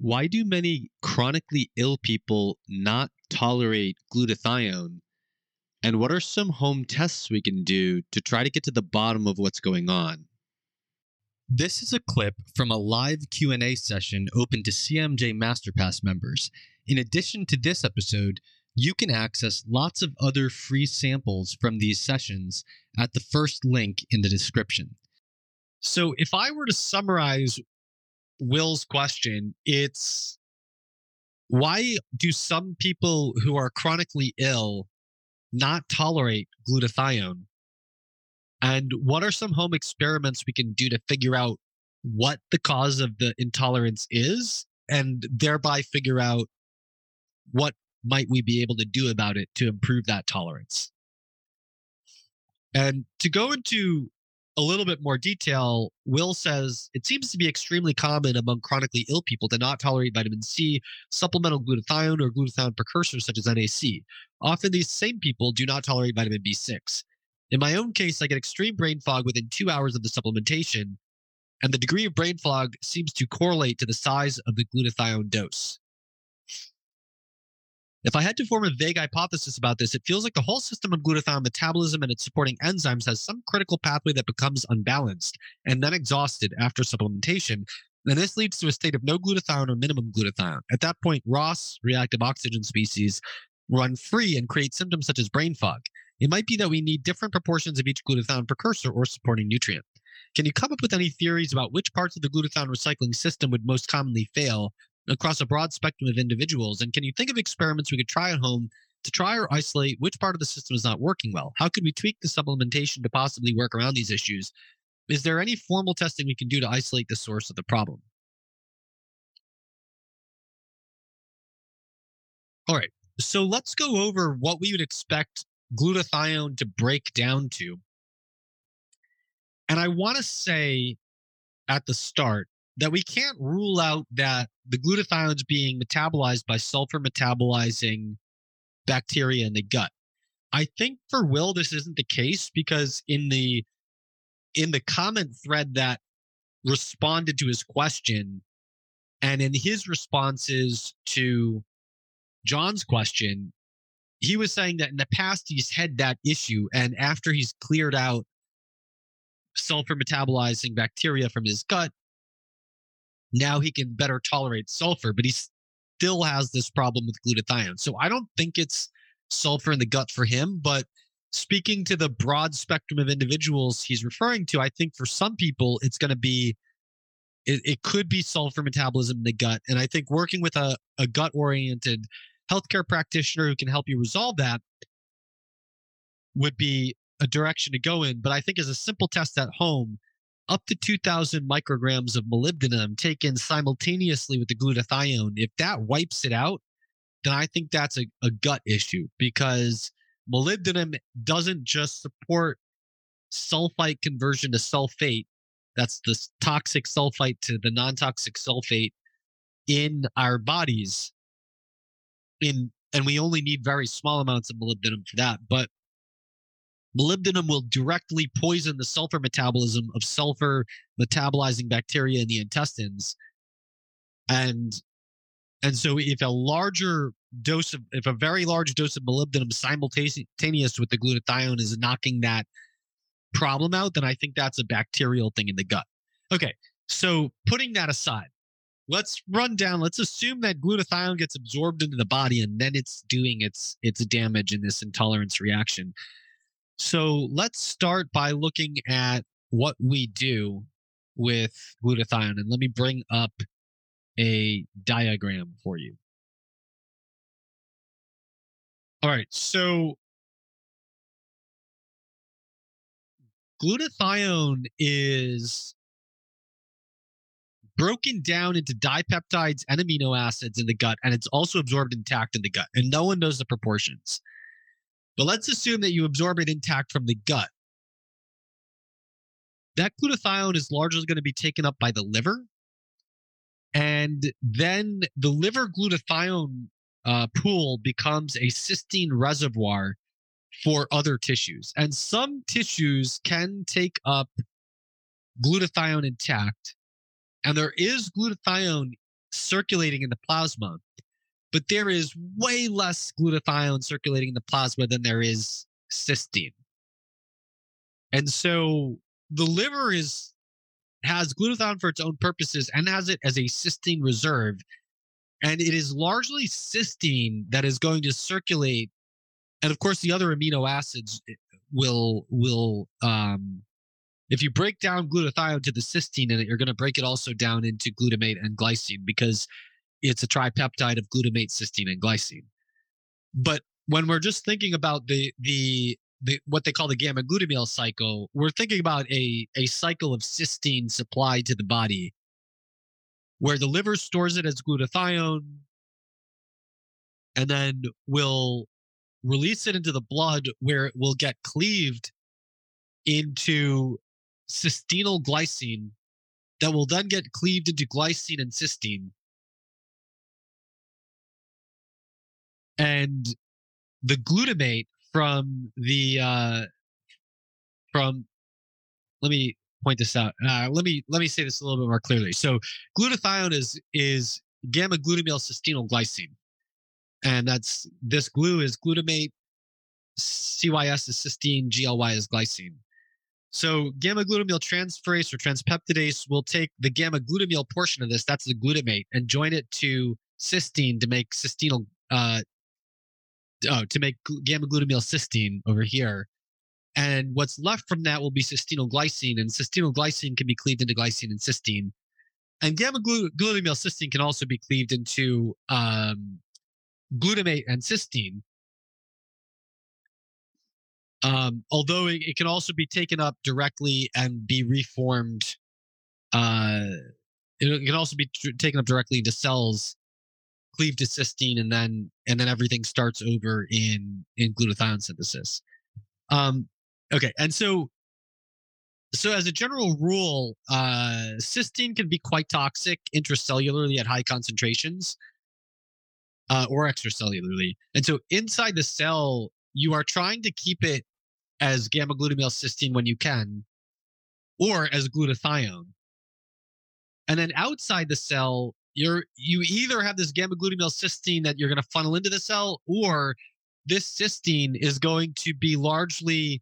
Why do many chronically ill people not tolerate glutathione? And what are some home tests we can do to try to get to the bottom of what's going on? This is a clip from a live Q&A session open to CMJ Masterpass members. In addition to this episode, you can access lots of other free samples from these sessions at the first link in the description. So, if I were to summarize Will's question, it's why do some people who are chronically ill not tolerate glutathione? And what are some home experiments we can do to figure out what the cause of the intolerance is and thereby figure out what might we be able to do about it to improve that tolerance? And to go into a little bit more detail, Will says it seems to be extremely common among chronically ill people to not tolerate vitamin C, supplemental glutathione, or glutathione precursors such as NAC. Often these same people do not tolerate vitamin B6. In my own case, I get extreme brain fog within two hours of the supplementation, and the degree of brain fog seems to correlate to the size of the glutathione dose. If I had to form a vague hypothesis about this, it feels like the whole system of glutathione metabolism and its supporting enzymes has some critical pathway that becomes unbalanced and then exhausted after supplementation. And this leads to a state of no glutathione or minimum glutathione. At that point, ROS, reactive oxygen species, run free and create symptoms such as brain fog. It might be that we need different proportions of each glutathione precursor or supporting nutrient. Can you come up with any theories about which parts of the glutathione recycling system would most commonly fail across a broad spectrum of individuals? And can you think of experiments we could try at home to try or isolate which part of the system is not working well? How could we tweak the supplementation to possibly work around these issues? Is there any formal testing we can do to isolate the source of the problem? All right, so let's go over what we would expect glutathione to break down to. And I want to say at the start that we can't rule out that the glutathione is being metabolized by sulfur metabolizing bacteria in the gut. I think for Will this isn't the case because in the in the comment thread that responded to his question and in his responses to John's question, he was saying that in the past he's had that issue and after he's cleared out sulfur metabolizing bacteria from his gut now he can better tolerate sulfur, but he still has this problem with glutathione. So I don't think it's sulfur in the gut for him, but speaking to the broad spectrum of individuals he's referring to, I think for some people it's going to be it, it, could be sulfur metabolism in the gut. And I think working with a, a gut oriented healthcare practitioner who can help you resolve that would be a direction to go in. But I think as a simple test at home, up to 2000 micrograms of molybdenum taken simultaneously with the glutathione, if that wipes it out, then I think that's a, a gut issue because molybdenum doesn't just support sulfite conversion to sulfate. That's the toxic sulfite to the non toxic sulfate in our bodies. In and we only need very small amounts of molybdenum for that. But molybdenum will directly poison the sulfur metabolism of sulfur metabolizing bacteria in the intestines. And and so if a larger dose of if a very large dose of molybdenum simultaneous with the glutathione is knocking that problem out then i think that's a bacterial thing in the gut. Okay so putting that aside let's run down let's assume that glutathione gets absorbed into the body and then it's doing its its damage in this intolerance reaction so let's start by looking at what we do with glutathione. And let me bring up a diagram for you. All right. So glutathione is broken down into dipeptides and amino acids in the gut, and it's also absorbed intact in the gut. And no one knows the proportions. But let's assume that you absorb it intact from the gut. That glutathione is largely going to be taken up by the liver. And then the liver glutathione uh, pool becomes a cysteine reservoir for other tissues. And some tissues can take up glutathione intact. And there is glutathione circulating in the plasma, but there is way less glutathione circulating in the plasma than there is cysteine. And so the liver is has glutathione for its own purposes and has it as a cysteine reserve. And it is largely cysteine that is going to circulate. And of course, the other amino acids eh, will will um, if you break down glutathione to the cysteine in it, you're going to break it also down into glutamate and glycine because it's a tripeptide of glutamate, cysteine, and glycine. But when we're just thinking about the the the, what they call the gamma glutamyl cycle, we're thinking about a, a cycle of cysteine supplied to the body where the liver stores it as glutathione and then will release it into the blood where it will get cleaved into cysteine glycine that will then get cleaved into glycine and cysteine. And the glutamate from the uh, from let me point this out. Uh, let me let me say this a little bit more clearly. So glutathione is is gamma glutamyl glycine, and that's this glue is glutamate, CYS is cysteine, GLY is glycine. So gamma glutamyl transferase or transpeptidase will take the gamma glutamyl portion of this, that's the glutamate, and join it to cysteine to make cysteine uh, oh, to make gamma glutamyl cysteine over here. And what's left from that will be cysteinylglycine, and cysteinylglycine can be cleaved into glycine and cysteine. And gamma glutamyl cysteine can also be cleaved into um, glutamate and cysteine. Um, although it, it, can also be taken up directly and be reformed. Uh, it, it can also be tr- taken up directly into cells cleave to cysteine and then and then everything starts over in in glutathione synthesis. Um okay and so so as a general rule uh cysteine can be quite toxic intracellularly at high concentrations uh, or extracellularly. And so inside the cell you are trying to keep it as gamma glutamyl cysteine when you can or as glutathione. And then outside the cell you're you either have this gamma glutamyl cysteine that you're going to funnel into the cell or this cysteine is going to be largely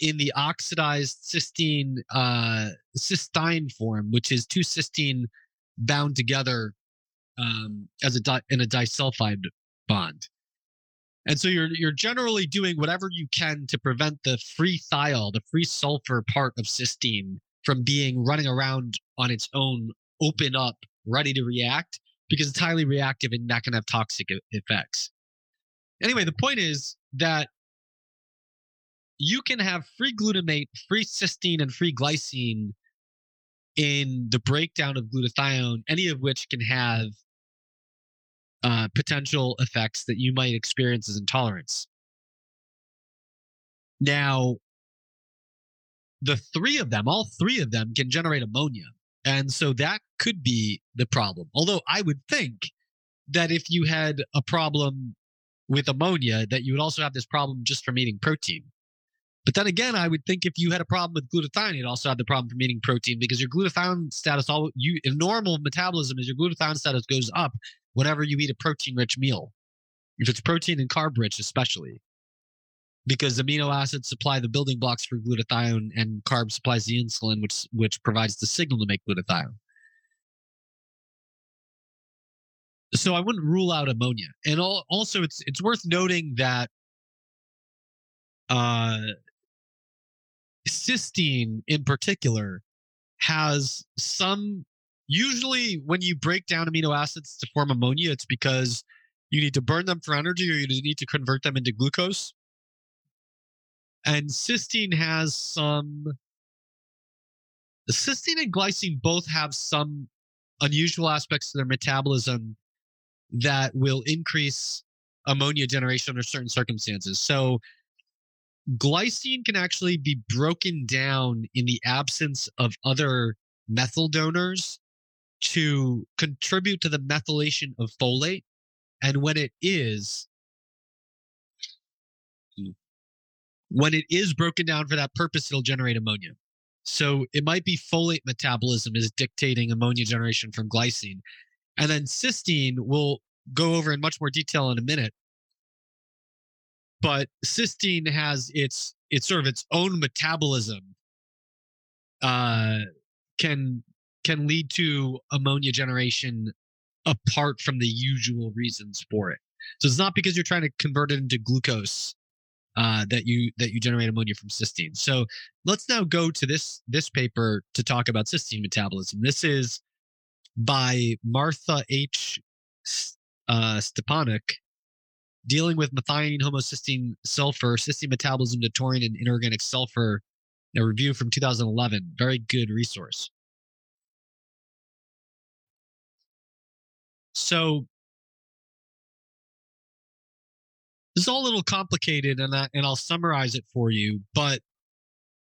in the oxidized cysteine uh, cysteine form which is two cysteine bound together um, as a di- in a disulfide bond. And so you're you're generally doing whatever you can to prevent the free thiol the free sulfur part of cysteine from being running around on its own open up ready to react because it's highly reactive and not going to have toxic effects. Anyway, the point is that you can have free glutamate, free cysteine, and free glycine in the breakdown of glutathione, any of which can have uh, potential effects that you might experience as intolerance. Now, the three of them, all three of them, can generate ammonia. And so that could be the problem. Although I would think that if you had a problem with ammonia, that you would also have this problem just from eating protein. But then again, I would think if you had a problem with glutathione, you'd also have the problem from eating protein because your glutathione status, all you in normal metabolism, is your glutathione status goes up whenever you eat a protein-rich meal. If it's protein and carb rich, especially because amino acids supply the building blocks for glutathione and carb supplies the insulin which which provides the signal to make glutathione. So i wouldn't rule out ammonia. And also it's it's worth noting that uh cysteine in particular has some usually when you break down amino acids to form ammonia it's because you need to burn them for energy or you need to convert them into glucose and cysteine has some cysteine and glycine both have some unusual aspects to their metabolism that will increase ammonia generation under certain circumstances. So glycine can actually be broken down in the absence of other methyl donors to contribute to the methylation of folate. And when it is, when it is broken down for that purpose, it'll generate ammonia. So it might be folate metabolism is dictating ammonia generation from glycine. And then cysteine we'll go over in much more detail in a minute. But cysteine has its it's sort of its own metabolism. Uh, can can lead to ammonia generation apart from the usual reasons for it. So it's not because you're trying to convert it into glucose uh, that you that you generate ammonia from cysteine. So let's now go to this this paper to talk about cysteine metabolism. This is by Martha H. Uh, Stipanuk, dealing with methionine, homocysteine, sulfur, cysteine metabolism, to taurine, and inorganic sulfur. A review from 2011. Very good resource. So is all a little complicated, and I, and I'll summarize it for you. But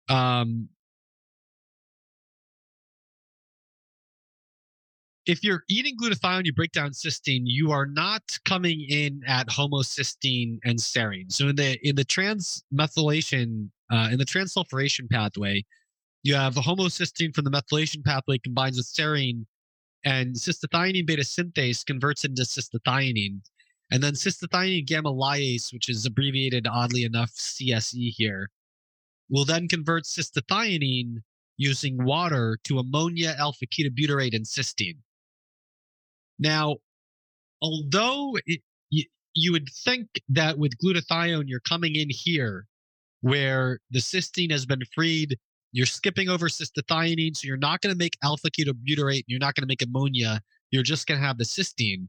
um, if you're eating glutathione, you break down cysteine. You are not coming in at homocysteine and serine. So in the in the transmethylation uh, in the transsulfuration pathway, you have a homocysteine from the methylation pathway combines with serine, and cystathionine beta synthase converts into cystathionine. And then cystathionine gamma lyase, which is abbreviated oddly enough CSE here, will then convert cystathionine using water to ammonia, alpha ketobutyrate, and cysteine. Now, although it, you, you would think that with glutathione, you're coming in here where the cysteine has been freed, you're skipping over cystathionine, so you're not going to make alpha ketobutyrate, you're not going to make ammonia, you're just going to have the cysteine.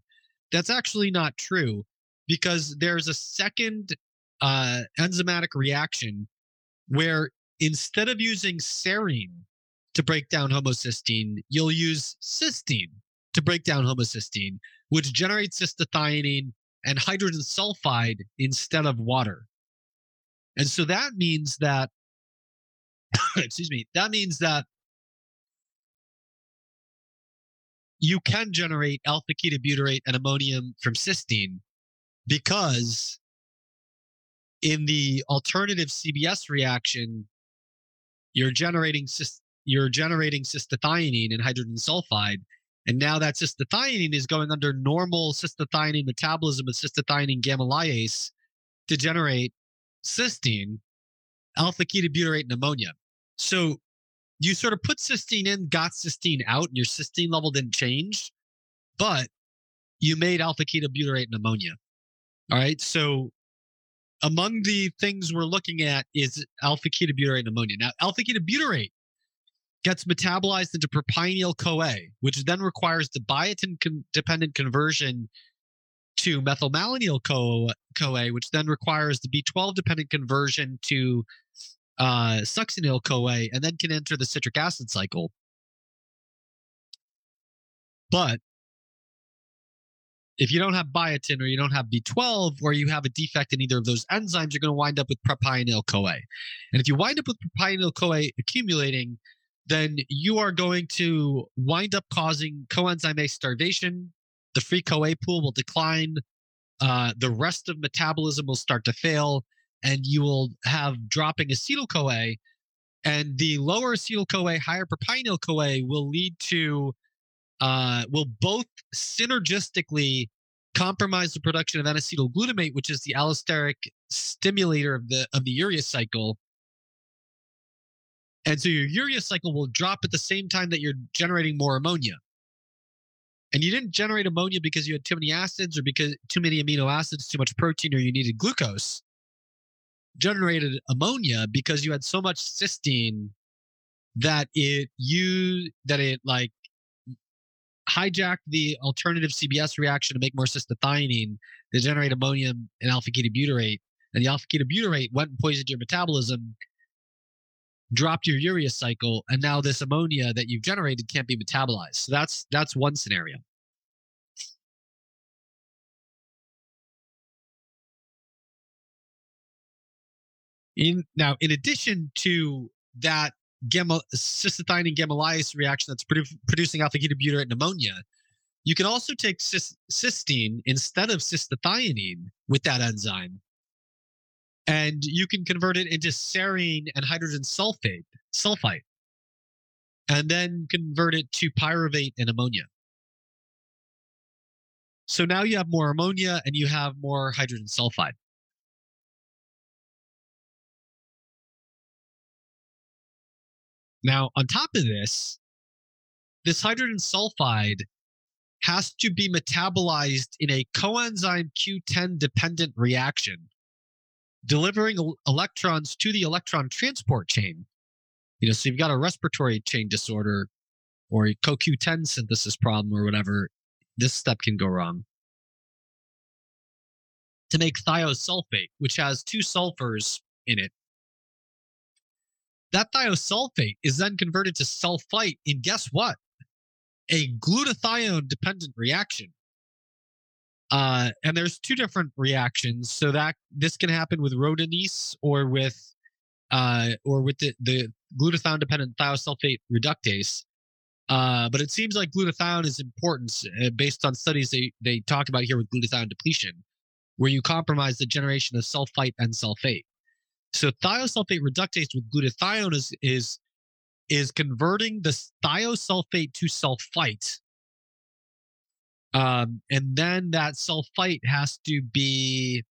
That's actually not true because there's a second uh, enzymatic reaction where instead of using serine to break down homocysteine, you'll use cysteine to break down homocysteine, which generates cystathionine and hydrogen sulfide instead of water. And so that means that, excuse me, that means that you can generate alpha ketobutyrate and ammonium from cysteine because in the alternative CBS reaction, you're generating you're generating cystathionine and hydrogen sulfide, and now that cystathionine is going under normal cystathionine metabolism of cystathionine gamma lyase to generate cysteine, alpha ketobutyrate, and ammonia. So you sort of put cysteine in, got cysteine out, and your cysteine level didn't change, but you made alpha ketobutyrate and ammonia. All right. So among the things we're looking at is alpha ketobutyrate and ammonia. Now, alpha ketobutyrate gets metabolized into propionyl CoA, which then requires the biotin con- dependent conversion to methylmalonyl CoA, which then requires the B12 dependent conversion to uh, succinyl CoA, and then can enter the citric acid cycle. But if you don't have biotin or you don't have B12 or you have a defect in either of those enzymes, you're going to wind up with propionyl CoA. And if you wind up with propionyl CoA accumulating, then you are going to wind up causing coenzyme A starvation. The free CoA pool will decline. Uh, the rest of metabolism will start to fail, and you will have dropping acetyl CoA. And the lower acetyl CoA, higher propionyl CoA will lead to, uh, will both synergistically compromise the production of N-acetyl glutamate, which is the allosteric stimulator of the of the urea cycle, and so your urea cycle will drop at the same time that you're generating more ammonia. And you didn't generate ammonia because you had too many acids or because too many amino acids, too much protein, or you needed glucose. Generated ammonia because you had so much cysteine that it you that it like hijacked the alternative CBS reaction to make more cystathionine to generate ammonium and alpha ketobutyrate. And the alpha ketobutyrate went and poisoned your metabolism dropped your urea cycle and now this ammonia that you've generated can't be metabolized so that's that's one scenario in now in addition to that gamma cystathionine gamma lyase reaction that's produ- producing alpha ketobutyrate and ammonia you can also take cysteine instead of cystathionine with that enzyme. And you can convert it into serine and hydrogen sulfate sulfite. And then convert it to pyruvate and ammonia. So now you have more ammonia and you have more hydrogen sulfide. Now, on top of this, this hydrogen sulfide has to be metabolized in a coenzyme Q10 dependent reaction, delivering electrons to the electron transport chain. You know, so you've got a respiratory chain disorder or a CoQ10 synthesis problem or whatever, this step can go wrong. To make thiosulfate, which has two sulfurs in it. That thiosulfate is then converted to sulfite in guess what? A glutathione dependent reaction. Uh, and there's two different reactions. So that this can happen with rhodanese or with uh, or with the, the glutathione dependent thiosulfate reductase. Uh, but it seems like glutathione is important uh, based on studies they, they talk about here with glutathione depletion, where you compromise the generation of sulfite and sulfate. So thiosulfate reductase with glutathione is is is converting the thiosulfate to sulfite. Um, and then that sulfite has to be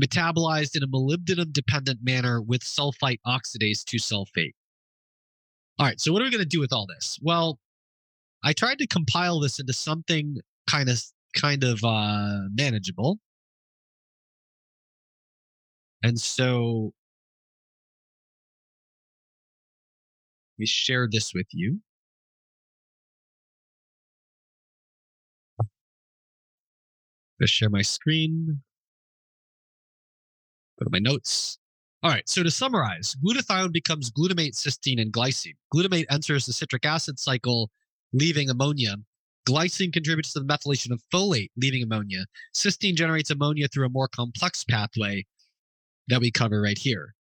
metabolized in a molybdenum dependent manner with sulfite oxidase to sulfate. All right, so what are we going to do with all this? Well, I tried to compile this into something kind of kind of uh, manageable. And so we share this with you. Let's share my screen. Go to my notes. All right, so to summarize, glutathione becomes glutamate, cysteine, and glycine. Glutamate enters the citric acid cycle, leaving ammonia. Glycine contributes to the methylation of folate, leaving ammonia. Cysteine generates ammonia through a more complex pathway that we cover right here.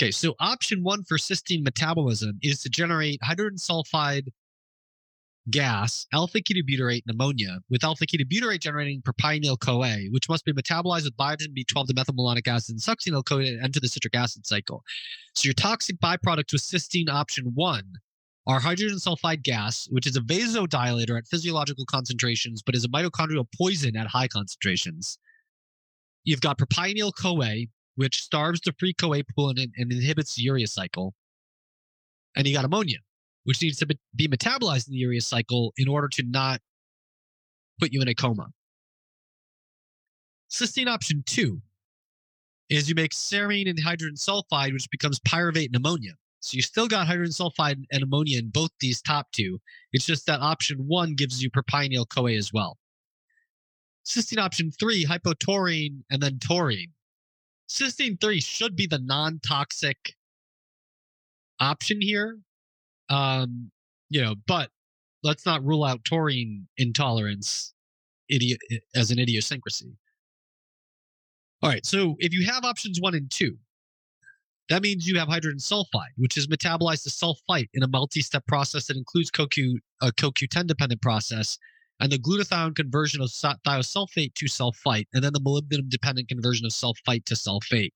Okay, so option one for cysteine metabolism is to generate hydrogen sulfide gas, alpha ketobutyrate, and ammonia, with alpha ketobutyrate generating propionyl CoA, which must be metabolized with biotin B12 to methylmalonic acid and succinyl CoA to enter the citric acid cycle. So your toxic byproducts with cysteine option one are hydrogen sulfide gas, which is a vasodilator at physiological concentrations, but is a mitochondrial poison at high concentrations. You've got propionyl CoA, which starves the free CoA pool and, and inhibits the urea cycle. And you got ammonia, which needs to be metabolized in the urea cycle in order to not put you in a coma. Cysteine option two is you make serine and hydrogen sulfide, which becomes pyruvate and ammonia. So you still got hydrogen sulfide and ammonia in both these top two. It's just that option one gives you propionyl CoA as well. Cysteine option three, hypotaurine and then taurine. Cysteine three should be the non-toxic option here um, you know, but let's not rule out taurine intolerance as an idiosyncrasy. All right, so if you have options one and two, that means you have hydrogen sulfide, which is metabolized to sulfite in a multi-step process that includes CoQ, a CoQ10 dependent process, and the glutathione conversion of thiosulfate to sulfite, and then the molybdenum dependent conversion of sulfite to sulfate.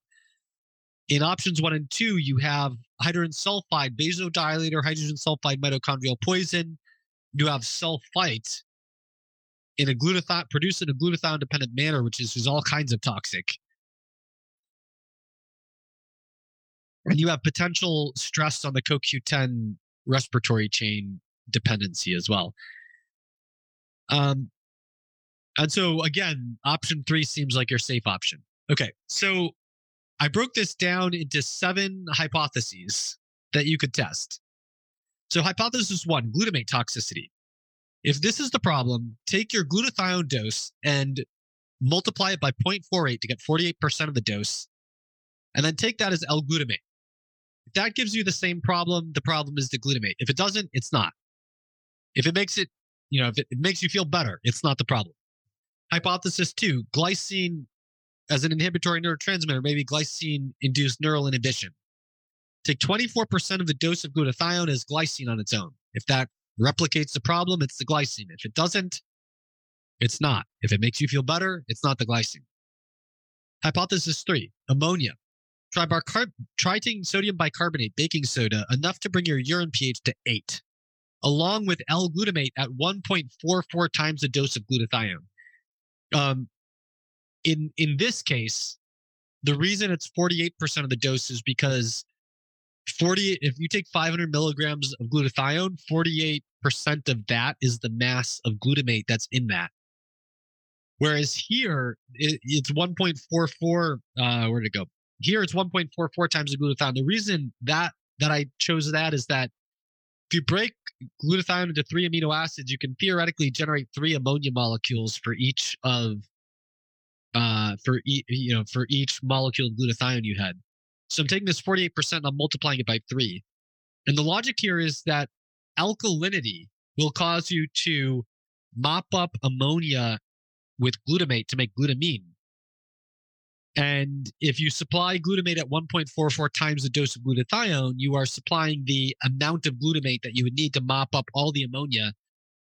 In options one and two, you have hydrogen sulfide, vasodilator, hydrogen sulfide mitochondrial poison. You have sulfite in a glutathione produced in a glutathione dependent manner, which is, is all kinds of toxic. And you have potential stress on the CoQ10 respiratory chain dependency as well. Um, and so again, option three seems like your safe option. Okay, so I broke this down into seven hypotheses that you could test. So, hypothesis one glutamate toxicity. If this is the problem, take your glutathione dose and multiply it by 0.48 to get 48% of the dose, and then take that as L glutamate. If that gives you the same problem, the problem is the glutamate. If it doesn't, it's not. If it makes it, you know, if it, it makes you feel better, it's not the problem. Hypothesis two glycine as an inhibitory neurotransmitter, maybe glycine induced neural inhibition. Take 24% of the dose of glutathione as glycine on its own. If that replicates the problem, it's the glycine. If it doesn't, it's not. If it makes you feel better, it's not the glycine. Hypothesis three ammonia. Tribarcar- tritine sodium bicarbonate, baking soda, enough to bring your urine pH to eight. Along with L-glutamate at 1.44 times the dose of glutathione. Um, in in this case, the reason it's 48% of the dose is because 40 if you take 500 milligrams of glutathione 48% of that is the mass of glutamate that's in that. Whereas here it, it's 1.44 uh where'd it go? Here it's 1.44 times the glutathione. The reason that that i chose that is that if you break glutathione into three amino acids you can theoretically generate three ammonia molecules for each of uh for e- you know for each molecule of glutathione you had so I'm taking this 48% and I'm multiplying it by three. And the logic here is that alkalinity will cause you to mop up ammonia with glutamate to make glutamine. And if you supply glutamate at 1.44 times the dose of glutathione, you are supplying the amount of glutamate that you would need to mop up all the ammonia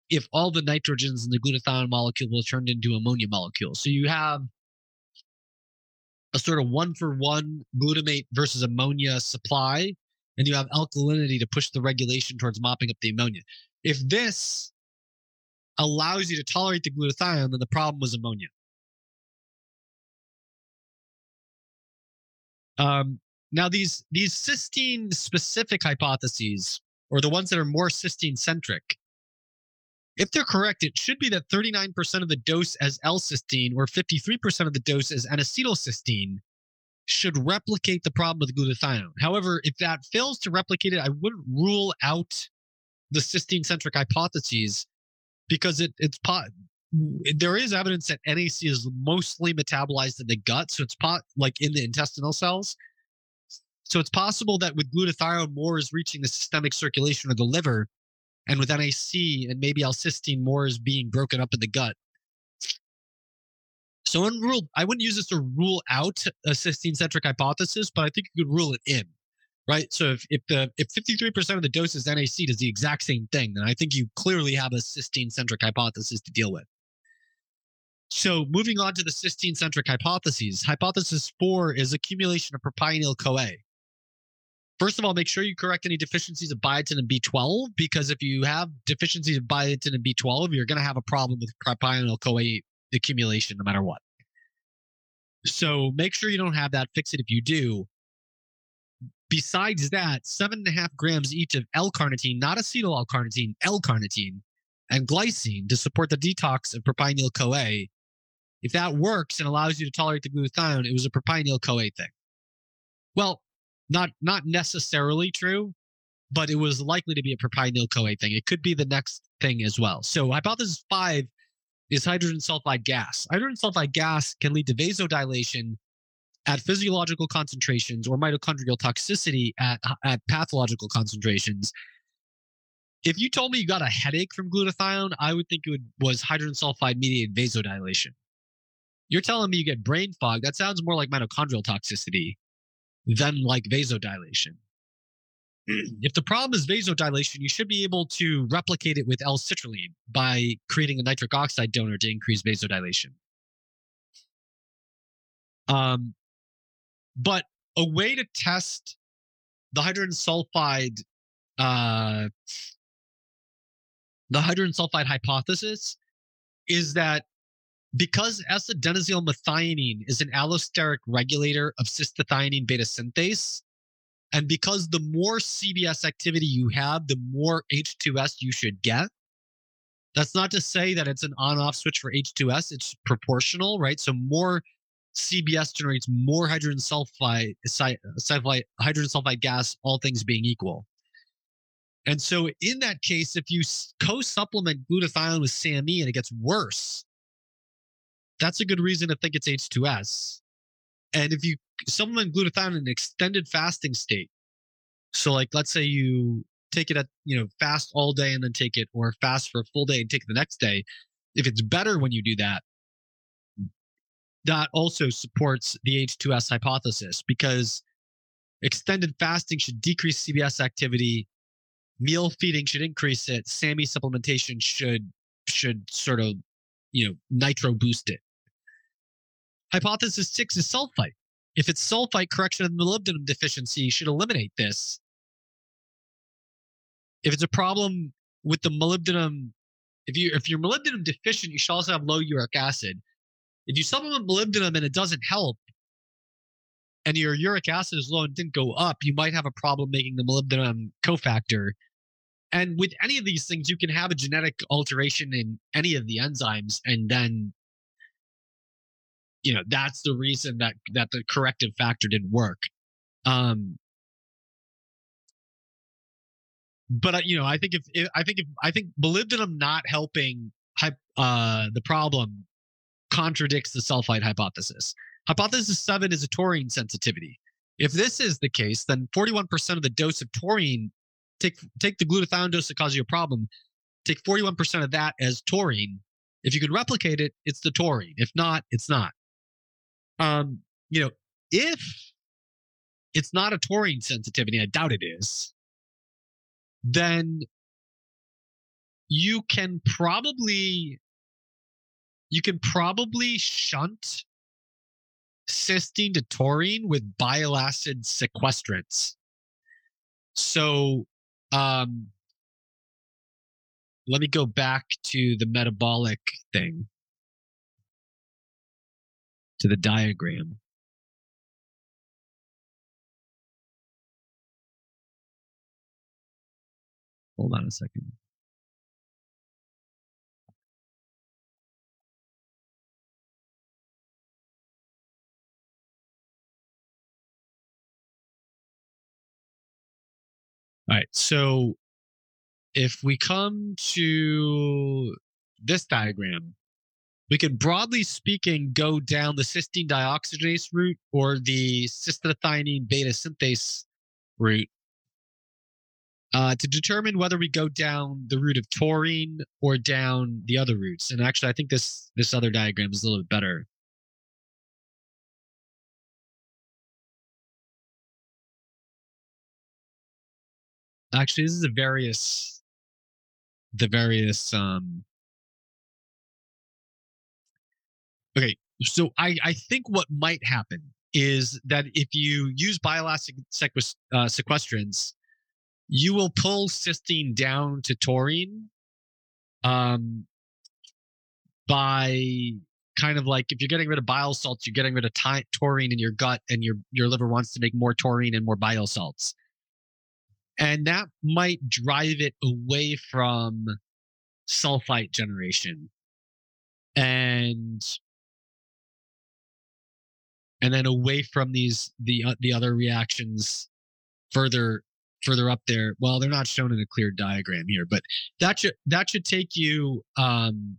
if all the nitrogens in the glutathione molecule were turned into ammonia molecules. So you have a sort of one for one glutamate versus ammonia supply, and you have alkalinity to push the regulation towards mopping up the ammonia. If this allows you to tolerate the glutathione, then the problem was ammonia. Um, now, these these cysteine specific hypotheses, or the ones that are more cysteine centric, if they're correct, it should be that 39% of the dose as L-cysteine or 53% of the dose as N-acetylcysteine should replicate the problem with glutathione. However, if that fails to replicate it, I wouldn't rule out the cysteine-centric hypotheses because it, it's po- Mm. there is evidence that NAC is mostly metabolized in the gut, so it's pot like in the intestinal cells. So it's possible that with glutathione, more is reaching the systemic circulation of the liver, and with NAC and maybe L-cysteine, more is being broken up in the gut. So in rule, I wouldn't use this to rule out a cysteine centric hypothesis, but I think you could rule it in, right? So if if the if 53% of the doses NAC does the exact same thing, then I think you clearly have a cysteine centric hypothesis to deal with. So moving on to the cysteine centric hypotheses, hypothesis four is accumulation of propionyl CoA. First of all, make sure you correct any deficiencies of biotin and B12 because if you have deficiencies of biotin and B12, you're going to have a problem with propionyl CoA accumulation no matter what. So make sure you don't have that. Fix it if you do. Besides that, seven and a half grams each of L-carnitine, not acetyl L-carnitine, L-carnitine, and glycine to support the detox of propionyl CoA. If that works and allows you to tolerate the glutathione, it was a propionyl CoA thing. Well, not not necessarily true, but it was likely to be a propionyl CoA thing. It could be the next thing as well. So hypothesis five is hydrogen sulfide gas. Hydrogen sulfide gas can lead to vasodilation at physiological concentrations or mitochondrial toxicity at, at pathological concentrations. If you told me you got a headache from glutathione, I would think it would, was hydrogen sulfide mediated vasodilation. You're telling me you get brain fog. That sounds more like mitochondrial toxicity than like vasodilation. if the problem is vasodilation, you should be able to replicate it with L-citrulline by creating a nitric oxide donor to increase vasodilation. Um, but a way to test the hydrogen sulfide, uh, the hydrogen sulfide hypothesis is that because S-adenosyl methionine is an allosteric regulator of cystathionine beta synthase, and because the more CBS activity you have, the more H2S you should get. That's not to say that it's an on off switch for H2S, it's proportional, right? So more CBS generates more hydrogen sulfide, sulfide, hydrogen sulfide gas, all things being equal. And so, in that case, if you co supplement glutathione with SAMe and it gets worse, that's a good reason to think it's H2S. And if you supplement glutathione in an extended fasting state, so like let's say you take it at you know fast all day and then take it, or fast for a full day and take it the next day, if it's better when you do that, that also supports the H2S hypothesis because extended fasting should decrease CBS activity, meal feeding should increase it, SAMe supplementation should should sort of you know nitro boost it. Hypothesis six is sulfite. If it's sulfite, correction of the molybdenum deficiency should eliminate this. If it's a problem with the molybdenum, if you if you're molybdenum deficient, you should also have low uric acid. If you supplement molybdenum and it doesn't help, and your uric acid is low and didn't go up, you might have a problem making the molybdenum cofactor. And with any of these things, you can have a genetic alteration in any of the enzymes, and then you know that's the reason that that the corrective factor didn't work. Um, but uh, you know, I think if, if I think if I think molybdenum not helping uh, the problem contradicts the sulfite hypothesis. Hypothesis seven is a taurine sensitivity. If this is the case, then 41% of the dose of taurine take take the glutathione dose that causes you a problem. Take 41% of that as taurine. If you can replicate it, it's the taurine. If not, it's not. Um, you know, if it's not a taurine sensitivity, I doubt it is, then you can probably you can probably shunt cysteine to taurine with bile acid sequestrants. So um let me go back to the metabolic thing to the diagram. Hold on a second. All right. So if we come to this diagram, we could broadly speaking go down the cysteine dioxygenase route or the cystathionine beta synthase route uh, to determine whether we go down the route of taurine or down the other routes. And actually, I think this this other diagram is a little bit better. Actually, this is the various the various um okay so i i think what might happen is that if you use bile acid sequest- uh, sequestrants you will pull cysteine down to taurine um, by kind of like if you're getting rid of bile salts, you're getting rid of t- taurine in your gut, and your your liver wants to make more taurine and more bile salts, and that might drive it away from sulfite generation, and and then away from these the uh, the other reactions further further up there. Well, they're not shown in a clear diagram here, but that should that should take you um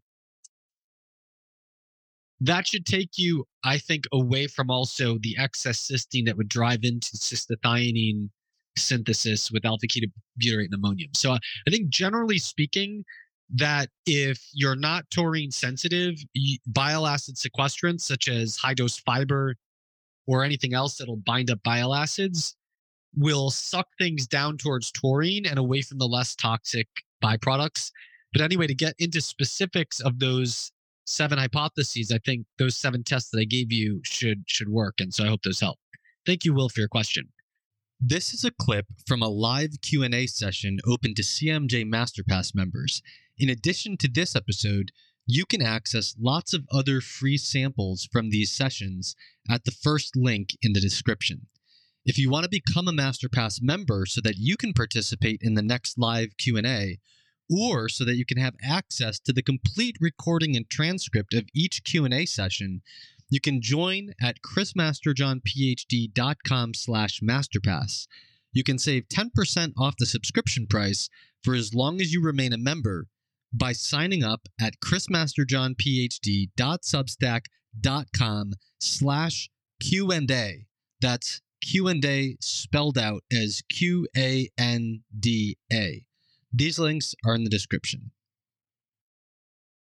that should take you, I think, away from also the excess cysteine that would drive into cystathionine synthesis with alpha ketobutyrate and ammonium. So I think generally speaking, that if you're not taurine sensitive, bile acid sequestrants such as high dose fiber or anything else that'll bind up bile acids will suck things down towards taurine and away from the less toxic byproducts. But anyway, to get into specifics of those seven hypotheses, I think those seven tests that I gave you should should work. And so I hope those help. Thank you, Will, for your question. This is a clip from a live Q&A session open to CMJ Masterpass members. In addition to this episode, you can access lots of other free samples from these sessions at the first link in the description. If you want to become a MasterPass member so that you can participate in the next live Q&A or so that you can have access to the complete recording and transcript of each Q&A session, you can join at chrismasterjohnphd.com slash masterpass. You can save 10% off the subscription price for as long as you remain a member by signing up at chrismasterjohnphd.substack.com slash Q&A. That's Q&A spelled out as Q A N D A. These links are in the description.